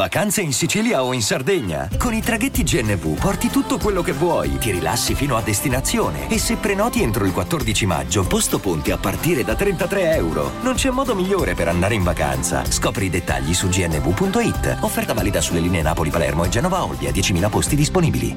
Vacanze in Sicilia o in Sardegna. Con i traghetti GNV porti tutto quello che vuoi, ti rilassi fino a destinazione e se prenoti entro il 14 maggio, posto ponti a partire da 33 euro. Non c'è modo migliore per andare in vacanza. Scopri i dettagli su gnv.it. Offerta valida sulle linee Napoli-Palermo e Genova-Olbia, 10.000 posti disponibili.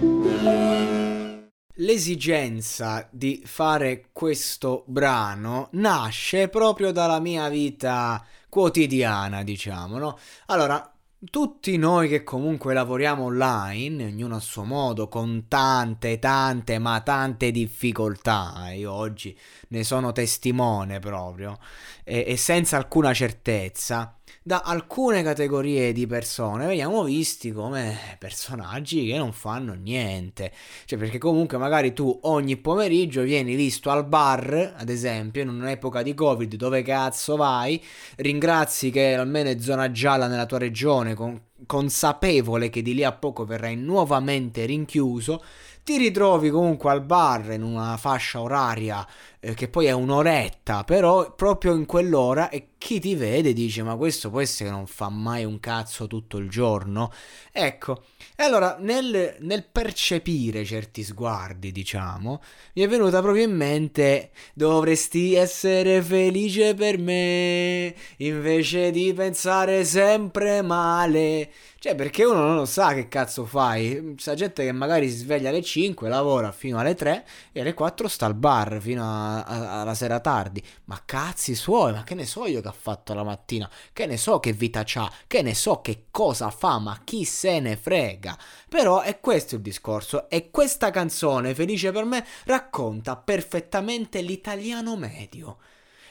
L'esigenza di fare questo brano nasce proprio dalla mia vita quotidiana, diciamo, no? Allora, tutti noi che comunque lavoriamo online, ognuno a suo modo, con tante, tante, ma tante difficoltà, io oggi ne sono testimone proprio, e, e senza alcuna certezza, da alcune categorie di persone veniamo visti come personaggi che non fanno niente. Cioè, perché comunque magari tu ogni pomeriggio vieni visto al bar, ad esempio, in un'epoca di Covid, dove cazzo vai, ringrazi che almeno è zona gialla nella tua regione, con, consapevole che di lì a poco verrai nuovamente rinchiuso ti ritrovi comunque al bar in una fascia oraria eh, che poi è un'oretta, però proprio in quell'ora e chi ti vede dice ma questo può essere che non fa mai un cazzo tutto il giorno? Ecco, e allora nel, nel percepire certi sguardi, diciamo, mi è venuta proprio in mente dovresti essere felice per me invece di pensare sempre male. Cioè, perché uno non lo sa che cazzo fai. C'è gente che magari si sveglia alle 5, lavora fino alle 3 e alle 4 sta al bar fino a, a, alla sera tardi. Ma cazzi suoi, ma che ne so io che ha fatto la mattina? Che ne so che vita c'ha? Che ne so che cosa fa? Ma chi se ne frega? Però è questo il discorso. E questa canzone, felice per me, racconta perfettamente l'italiano medio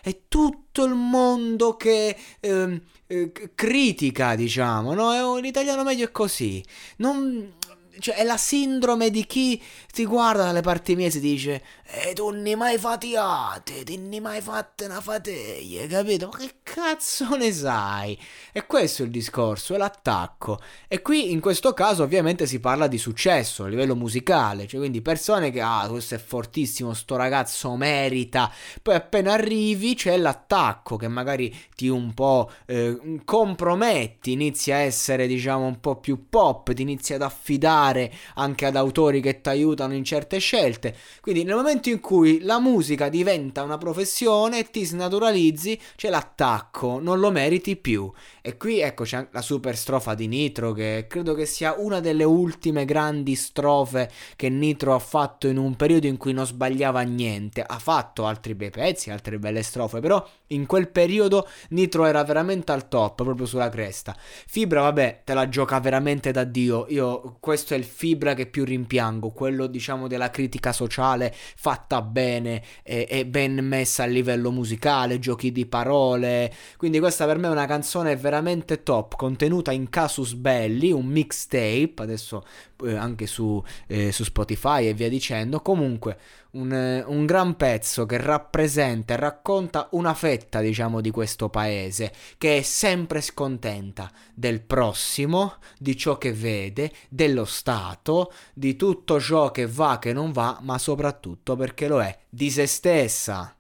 è tutto il mondo che eh, eh, critica, diciamo, no? L'italiano medio è così. Non, cioè, è la sindrome di chi ti guarda dalle parti mie e si dice E tu ne mai fatiate, ti ne mai fatte una fateglia, capito? Ma che cazzo ne sai? E questo è il discorso, è l'attacco. E qui in questo caso ovviamente si parla di successo a livello musicale, cioè quindi persone che, ah, questo è fortissimo, sto ragazzo merita. Poi appena arrivi c'è l'attacco che magari ti un po' eh, comprometti, inizia a essere diciamo un po' più pop, ti inizia ad affidare anche ad autori che ti aiutano in certe scelte. Quindi nel momento in cui la musica diventa una professione e ti snaturalizzi, c'è l'attacco, non lo meriti più. E qui ecco c'è la super strofa di Nitro che credo che sia una delle ultime grandi strofe che Nitro ha fatto in un periodo in cui non sbagliava niente. Ha fatto altri bei pezzi, altre belle strofe, però in quel periodo Nitro era veramente al top, proprio sulla cresta. Fibra, vabbè, te la gioca veramente da Dio. Io questo è il Fibra che più rimpiango, quello diciamo della critica sociale fatta bene e, e ben messa a livello musicale, giochi di parole. Quindi questa per me è una canzone veramente top, contenuta in casus belli, un mixtape, adesso eh, anche su, eh, su Spotify e via dicendo. Comunque un, un, gran pezzo che rappresenta e racconta una fetta, diciamo, di questo paese che è sempre scontenta del prossimo, di ciò che vede, dello Stato, di tutto ciò che va, che non va, ma soprattutto perché lo è di se stessa.